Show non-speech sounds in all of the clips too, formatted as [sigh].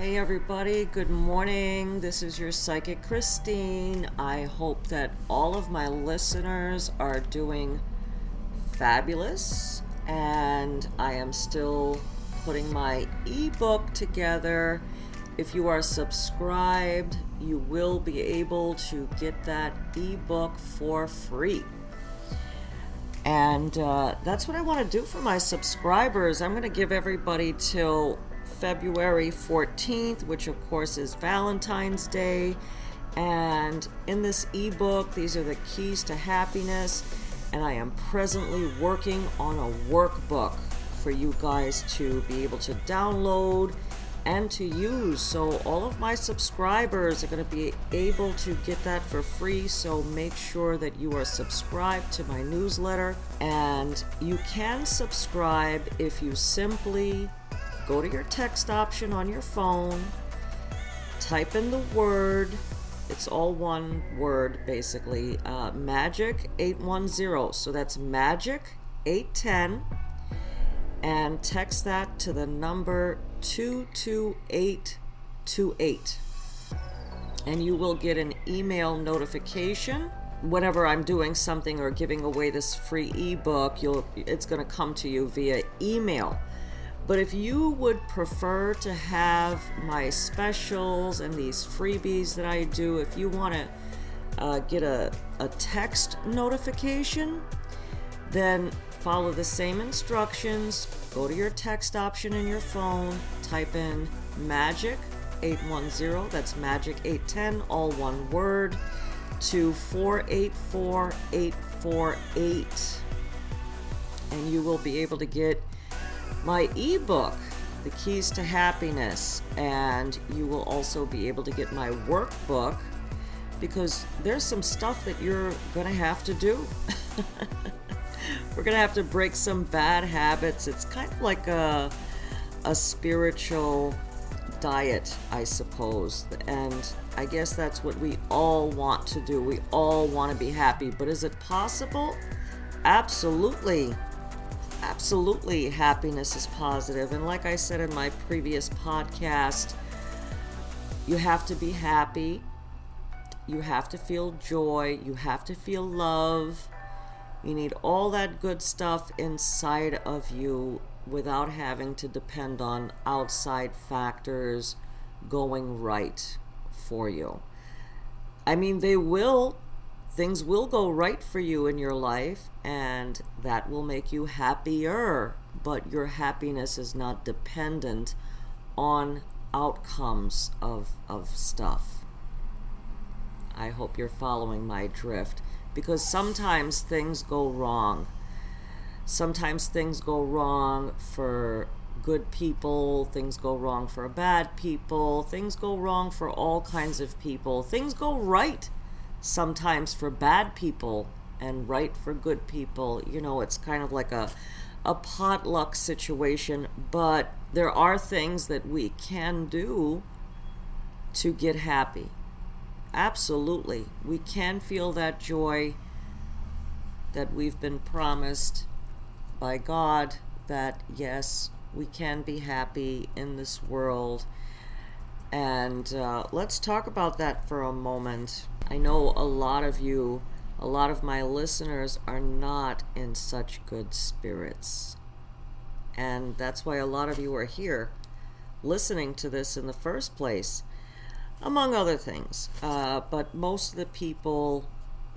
Hey, everybody, good morning. This is your psychic Christine. I hope that all of my listeners are doing fabulous, and I am still putting my ebook together. If you are subscribed, you will be able to get that ebook for free. And uh, that's what I want to do for my subscribers. I'm going to give everybody till February 14th, which of course is Valentine's Day. And in this ebook, these are the keys to happiness. And I am presently working on a workbook for you guys to be able to download and to use. So, all of my subscribers are going to be able to get that for free. So, make sure that you are subscribed to my newsletter. And you can subscribe if you simply go to your text option on your phone, type in the word. It's all one word basically. Uh, magic 810. So that's magic 810 and text that to the number 22828 and you will get an email notification whenever I'm doing something or giving away this free ebook you'll it's going to come to you via email but if you would prefer to have my specials and these freebies that I do if you want to uh, get a, a text notification then follow the same instructions. Go to your text option in your phone, type in magic 810, that's magic 810, all one word, to 484 848. And you will be able to get my ebook, The Keys to Happiness, and you will also be able to get my workbook because there's some stuff that you're going to have to do. [laughs] We're gonna have to break some bad habits. It's kind of like a a spiritual diet, I suppose. And I guess that's what we all want to do. We all want to be happy, but is it possible? Absolutely. Absolutely, happiness is positive. And like I said in my previous podcast, you have to be happy. You have to feel joy. You have to feel love. You need all that good stuff inside of you without having to depend on outside factors going right for you. I mean, they will, things will go right for you in your life, and that will make you happier, but your happiness is not dependent on outcomes of, of stuff. I hope you're following my drift because sometimes things go wrong. Sometimes things go wrong for good people, things go wrong for bad people, things go wrong for all kinds of people, things go right sometimes for bad people and right for good people. You know, it's kind of like a a potluck situation, but there are things that we can do to get happy. Absolutely. We can feel that joy that we've been promised by God that, yes, we can be happy in this world. And uh, let's talk about that for a moment. I know a lot of you, a lot of my listeners are not in such good spirits. And that's why a lot of you are here listening to this in the first place among other things. Uh, but most of the people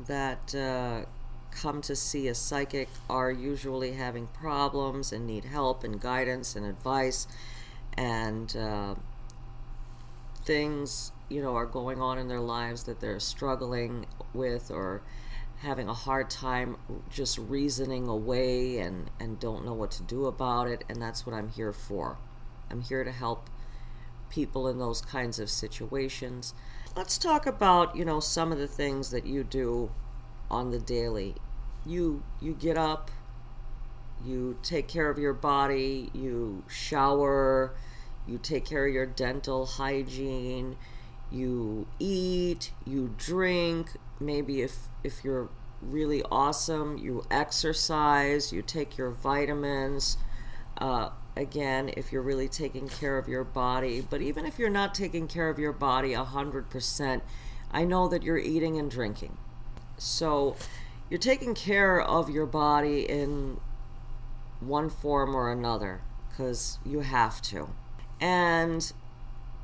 that uh, come to see a psychic are usually having problems and need help and guidance and advice, and uh, things you know are going on in their lives that they're struggling with or having a hard time just reasoning away and and don't know what to do about it and that's what I'm here for. I'm here to help people in those kinds of situations. Let's talk about, you know, some of the things that you do on the daily. You you get up, you take care of your body, you shower, you take care of your dental hygiene, you eat, you drink, maybe if if you're really awesome, you exercise, you take your vitamins, uh, again if you're really taking care of your body. But even if you're not taking care of your body 100%, I know that you're eating and drinking. So you're taking care of your body in one form or another because you have to. And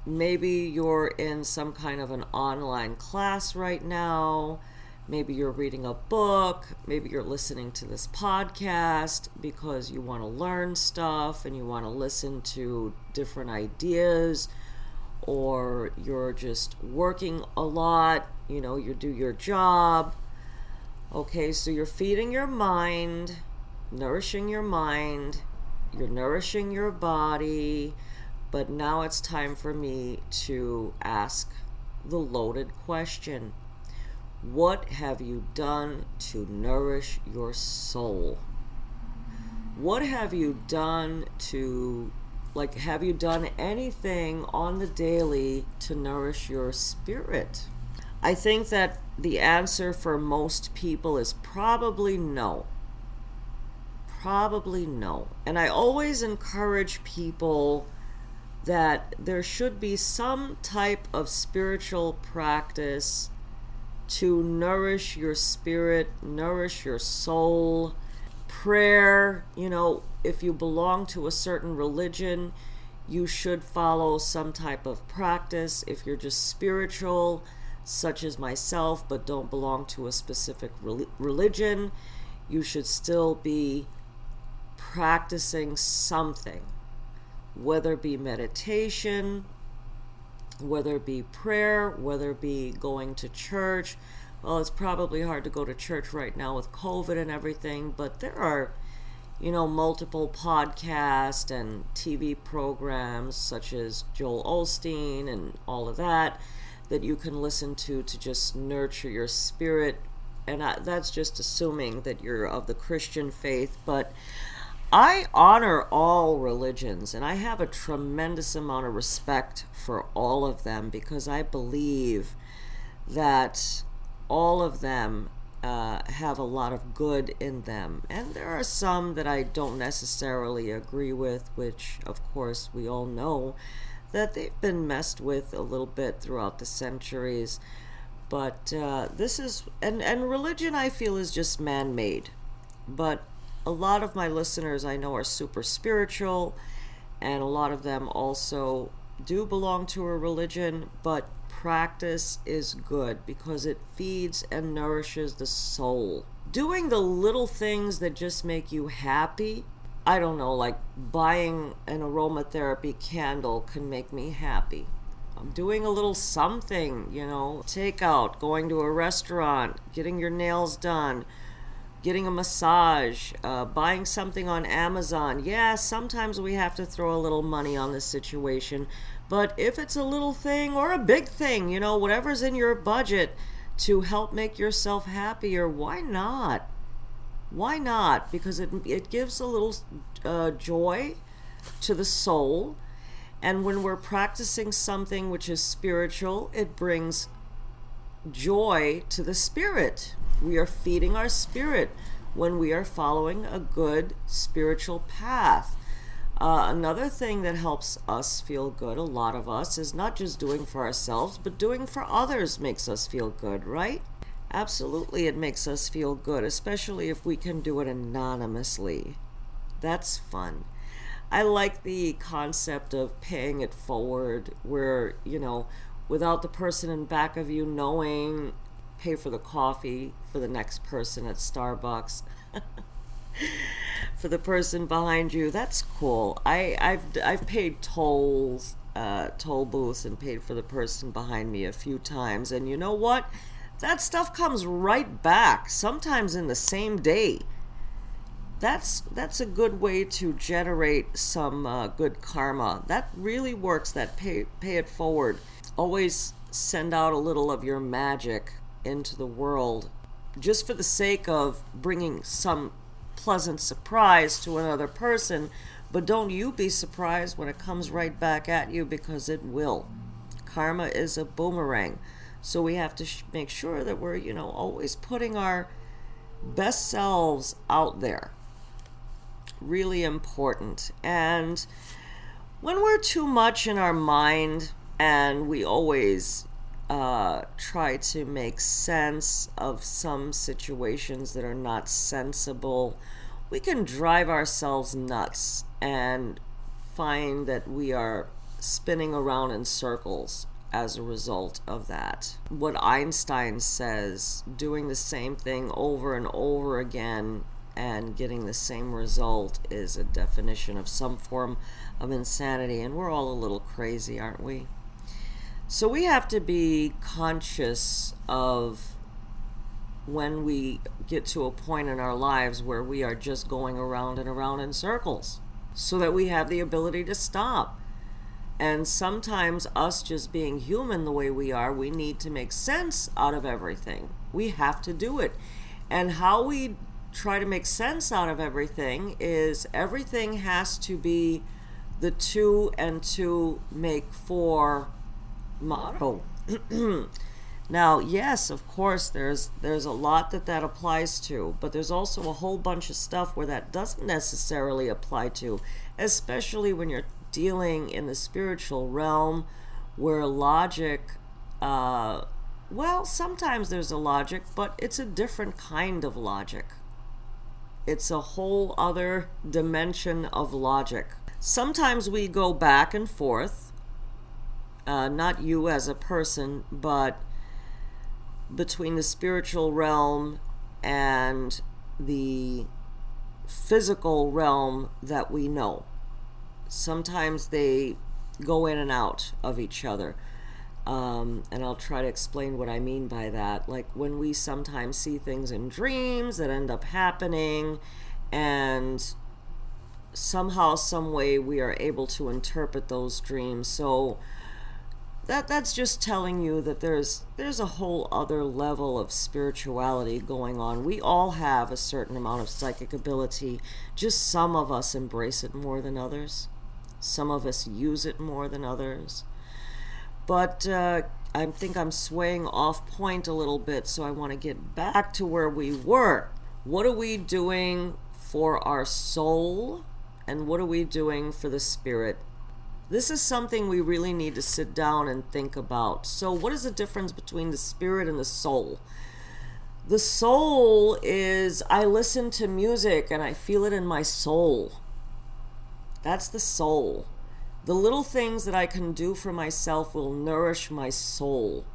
maybe you're in some kind of an online class right now. Maybe you're reading a book. Maybe you're listening to this podcast because you want to learn stuff and you want to listen to different ideas. Or you're just working a lot, you know, you do your job. Okay, so you're feeding your mind, nourishing your mind, you're nourishing your body, but now it's time for me to ask the loaded question What have you done to nourish your soul? What have you done to, like, have you done anything on the daily to nourish your spirit? I think that the answer for most people is probably no. Probably no. And I always encourage people that there should be some type of spiritual practice to nourish your spirit, nourish your soul. Prayer, you know, if you belong to a certain religion, you should follow some type of practice. If you're just spiritual, such as myself, but don't belong to a specific religion, you should still be practicing something whether it be meditation, whether it be prayer, whether it be going to church. Well, it's probably hard to go to church right now with COVID and everything, but there are, you know, multiple podcasts and TV programs such as Joel Osteen and all of that that you can listen to to just nurture your spirit. And I, that's just assuming that you're of the Christian faith, but I honor all religions and I have a tremendous amount of respect for all of them because I believe that all of them uh, have a lot of good in them. And there are some that I don't necessarily agree with, which, of course, we all know that they've been messed with a little bit throughout the centuries. But uh, this is, and, and religion I feel is just man made. But a lot of my listeners I know are super spiritual, and a lot of them also do belong to a religion, but practice is good because it feeds and nourishes the soul. Doing the little things that just make you happy, I don't know, like buying an aromatherapy candle can make me happy. I'm doing a little something, you know, takeout, going to a restaurant, getting your nails done getting a massage, uh, buying something on Amazon. Yeah, sometimes we have to throw a little money on the situation, but if it's a little thing or a big thing, you know, whatever's in your budget to help make yourself happier, why not? Why not? Because it, it gives a little uh, joy to the soul. And when we're practicing something which is spiritual, it brings joy to the spirit. We are feeding our spirit when we are following a good spiritual path. Uh, another thing that helps us feel good, a lot of us, is not just doing for ourselves, but doing for others makes us feel good, right? Absolutely, it makes us feel good, especially if we can do it anonymously. That's fun. I like the concept of paying it forward, where, you know, without the person in back of you knowing pay for the coffee for the next person at Starbucks. [laughs] for the person behind you, that's cool. I, I've I've paid tolls, uh, toll booths, and paid for the person behind me a few times, and you know what? That stuff comes right back. Sometimes in the same day. That's that's a good way to generate some uh, good karma. That really works. That pay pay it forward. Always send out a little of your magic into the world just for the sake of bringing some pleasant surprise to another person, but don't you be surprised when it comes right back at you because it will. Karma is a boomerang. So we have to sh- make sure that we're, you know, always putting our best selves out there. really important. And when we're too much in our mind and we always uh, try to make sense of some situations that are not sensible, we can drive ourselves nuts and find that we are spinning around in circles as a result of that. What Einstein says, doing the same thing over and over again and getting the same result is a definition of some form of insanity. And we're all a little crazy, aren't we? So we have to be conscious of when we get to a point in our lives where we are just going around and around in circles so that we have the ability to stop. And sometimes, us just being human the way we are, we need to make sense out of everything. We have to do it. And how we try to make sense out of everything is everything has to be the two and two make four motto. [clears throat] now, yes, of course, there's there's a lot that that applies to, but there's also a whole bunch of stuff where that doesn't necessarily apply to, especially when you're dealing in the spiritual realm, where logic. Uh, well, sometimes there's a logic, but it's a different kind of logic. It's a whole other dimension of logic. Sometimes we go back and forth, uh, not you as a person, but between the spiritual realm and the physical realm that we know. Sometimes they go in and out of each other. Um, and I'll try to explain what I mean by that. Like when we sometimes see things in dreams that end up happening, and somehow, some way, we are able to interpret those dreams. So that that's just telling you that there's there's a whole other level of spirituality going on. We all have a certain amount of psychic ability. Just some of us embrace it more than others. Some of us use it more than others. But uh, I think I'm swaying off point a little bit, so I want to get back to where we were. What are we doing for our soul? And what are we doing for the spirit? This is something we really need to sit down and think about. So, what is the difference between the spirit and the soul? The soul is I listen to music and I feel it in my soul. That's the soul. The little things that I can do for myself will nourish my soul.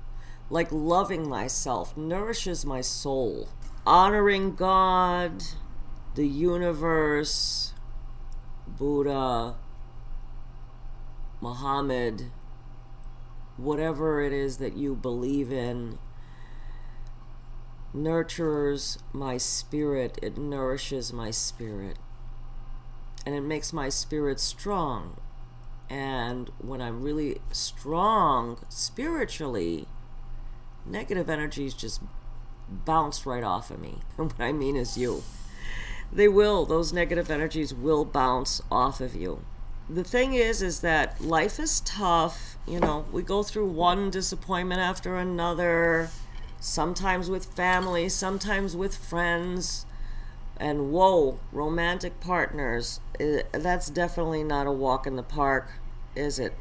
Like loving myself nourishes my soul. Honoring God, the universe, Buddha, Muhammad, whatever it is that you believe in, nurtures my spirit, it nourishes my spirit, and it makes my spirit strong. And when I'm really strong spiritually, negative energies just bounce right off of me. And [laughs] what I mean is you. They will, those negative energies will bounce off of you. The thing is, is that life is tough. You know, we go through one disappointment after another, sometimes with family, sometimes with friends. And whoa, romantic partners, eh, that's definitely not a walk in the park, is it?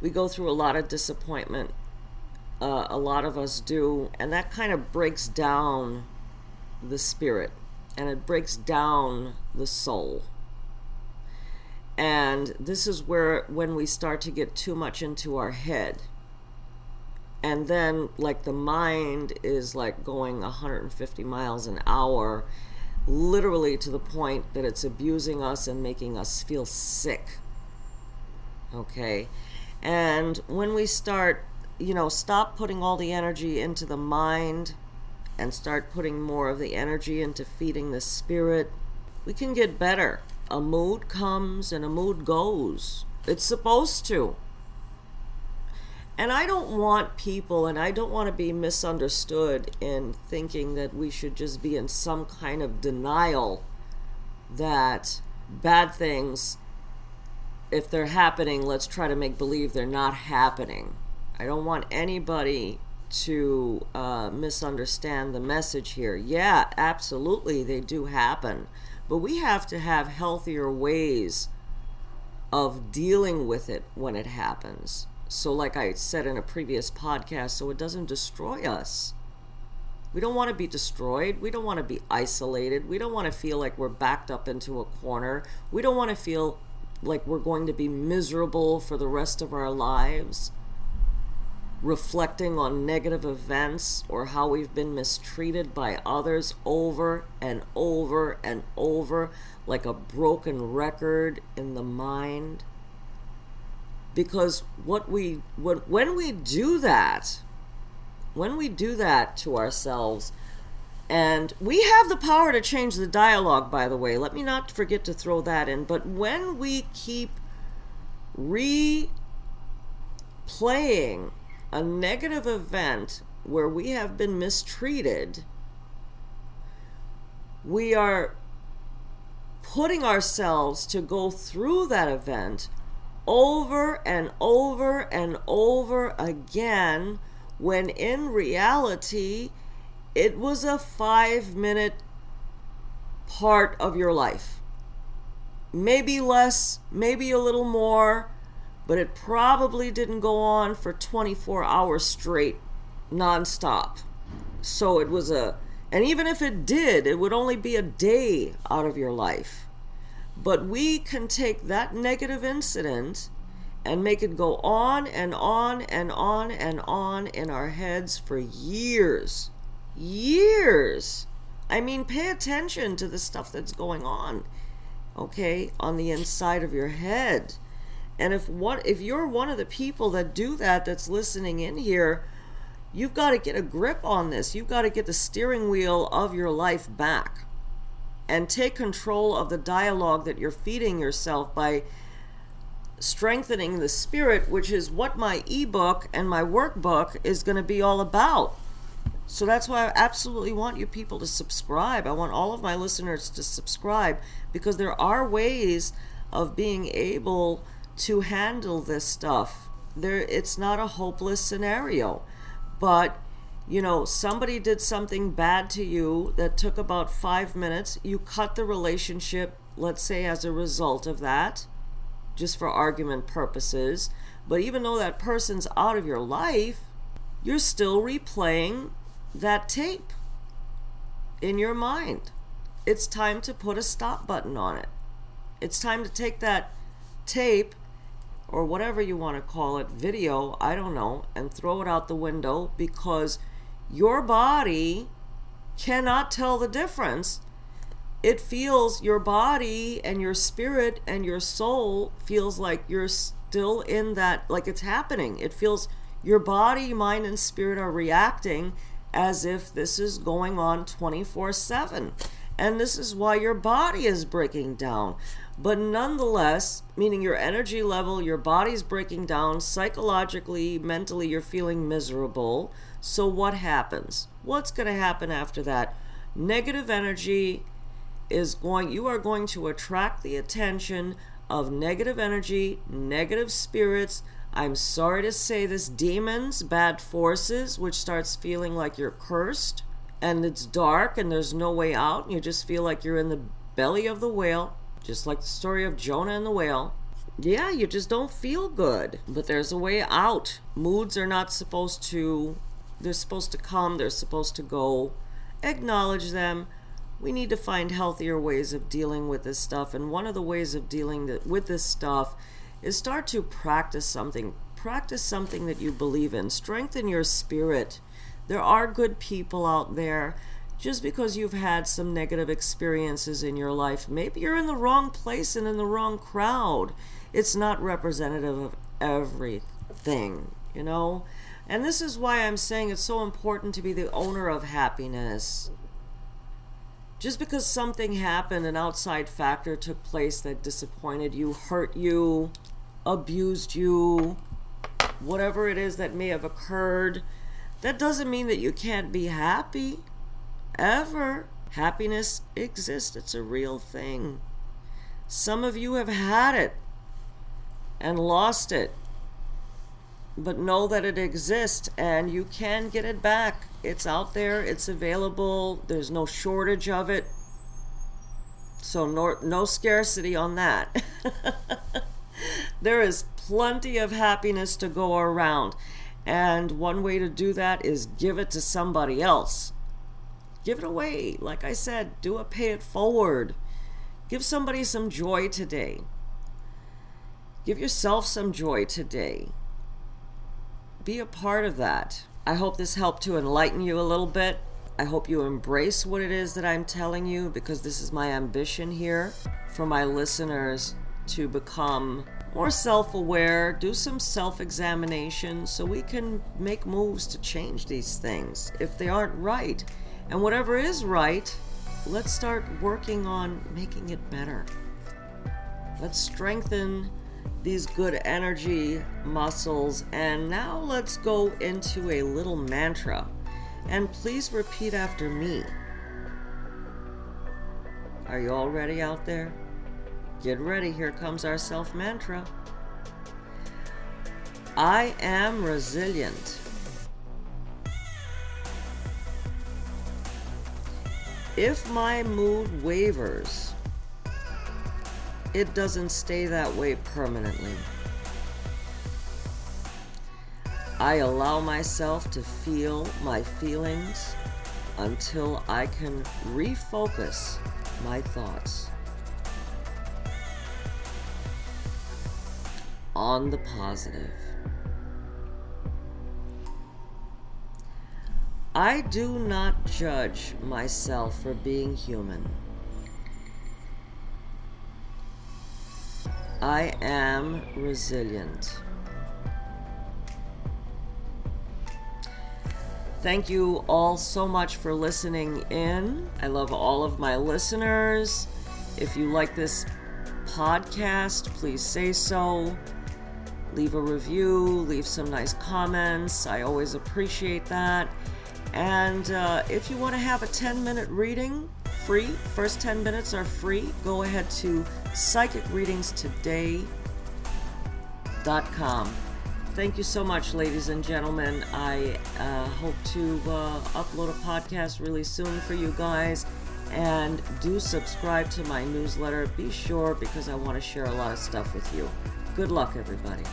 We go through a lot of disappointment. Uh, a lot of us do, and that kind of breaks down the spirit and it breaks down the soul. And this is where, when we start to get too much into our head, and then, like, the mind is like going 150 miles an hour, literally to the point that it's abusing us and making us feel sick. Okay? And when we start, you know, stop putting all the energy into the mind and start putting more of the energy into feeding the spirit, we can get better. A mood comes and a mood goes. It's supposed to. And I don't want people, and I don't want to be misunderstood in thinking that we should just be in some kind of denial that bad things, if they're happening, let's try to make believe they're not happening. I don't want anybody to uh, misunderstand the message here. Yeah, absolutely, they do happen. But we have to have healthier ways of dealing with it when it happens. So, like I said in a previous podcast, so it doesn't destroy us. We don't want to be destroyed. We don't want to be isolated. We don't want to feel like we're backed up into a corner. We don't want to feel like we're going to be miserable for the rest of our lives, reflecting on negative events or how we've been mistreated by others over and over and over, like a broken record in the mind. Because what we when, when we do that, when we do that to ourselves, and we have the power to change the dialogue, by the way. Let me not forget to throw that in. But when we keep replaying a negative event where we have been mistreated, we are putting ourselves to go through that event over and over and over again when in reality it was a five minute part of your life. Maybe less, maybe a little more, but it probably didn't go on for 24 hours straight, nonstop. So it was a, and even if it did, it would only be a day out of your life. But we can take that negative incident and make it go on and on and on and on in our heads for years years. I mean, pay attention to the stuff that's going on, okay, on the inside of your head. And if what if you're one of the people that do that that's listening in here, you've got to get a grip on this. You've got to get the steering wheel of your life back and take control of the dialogue that you're feeding yourself by strengthening the spirit, which is what my ebook and my workbook is going to be all about. So that's why I absolutely want you people to subscribe. I want all of my listeners to subscribe because there are ways of being able to handle this stuff. There it's not a hopeless scenario. But you know, somebody did something bad to you that took about 5 minutes. You cut the relationship, let's say as a result of that, just for argument purposes. But even though that person's out of your life, you're still replaying that tape in your mind. It's time to put a stop button on it. It's time to take that tape or whatever you want to call it, video, I don't know, and throw it out the window because your body cannot tell the difference. It feels your body and your spirit and your soul feels like you're still in that, like it's happening. It feels your body, mind, and spirit are reacting as if this is going on 24 7. And this is why your body is breaking down. But nonetheless, meaning your energy level, your body's breaking down, psychologically, mentally, you're feeling miserable. So, what happens? What's going to happen after that? Negative energy is going, you are going to attract the attention of negative energy, negative spirits, I'm sorry to say this demons, bad forces, which starts feeling like you're cursed and it's dark and there's no way out. And you just feel like you're in the belly of the whale, just like the story of Jonah and the whale. Yeah, you just don't feel good, but there's a way out. Moods are not supposed to, they're supposed to come, they're supposed to go. Acknowledge them. We need to find healthier ways of dealing with this stuff. And one of the ways of dealing with this stuff is start to practice something. Practice something that you believe in. Strengthen your spirit. There are good people out there. Just because you've had some negative experiences in your life, maybe you're in the wrong place and in the wrong crowd. It's not representative of everything, you know? And this is why I'm saying it's so important to be the owner of happiness. Just because something happened, an outside factor took place that disappointed you, hurt you, abused you, whatever it is that may have occurred, that doesn't mean that you can't be happy. Ever. Happiness exists, it's a real thing. Some of you have had it and lost it. But know that it exists and you can get it back. It's out there, it's available, there's no shortage of it. So, no, no scarcity on that. [laughs] there is plenty of happiness to go around. And one way to do that is give it to somebody else. Give it away. Like I said, do a pay it forward. Give somebody some joy today. Give yourself some joy today. Be a part of that. I hope this helped to enlighten you a little bit. I hope you embrace what it is that I'm telling you because this is my ambition here for my listeners to become more self aware, do some self examination so we can make moves to change these things if they aren't right. And whatever is right, let's start working on making it better. Let's strengthen these good energy muscles. And now let's go into a little mantra. And please repeat after me. Are you all ready out there? Get ready, here comes our self mantra. I am resilient. If my mood wavers, it doesn't stay that way permanently. I allow myself to feel my feelings until I can refocus my thoughts on the positive. I do not judge myself for being human. I am resilient. Thank you all so much for listening in. I love all of my listeners. If you like this podcast, please say so. Leave a review, leave some nice comments. I always appreciate that. And uh, if you want to have a 10 minute reading, free, first 10 minutes are free, go ahead to psychicreadingstoday.com. Thank you so much, ladies and gentlemen. I uh, hope to uh, upload a podcast really soon for you guys. And do subscribe to my newsletter. Be sure because I want to share a lot of stuff with you. Good luck, everybody.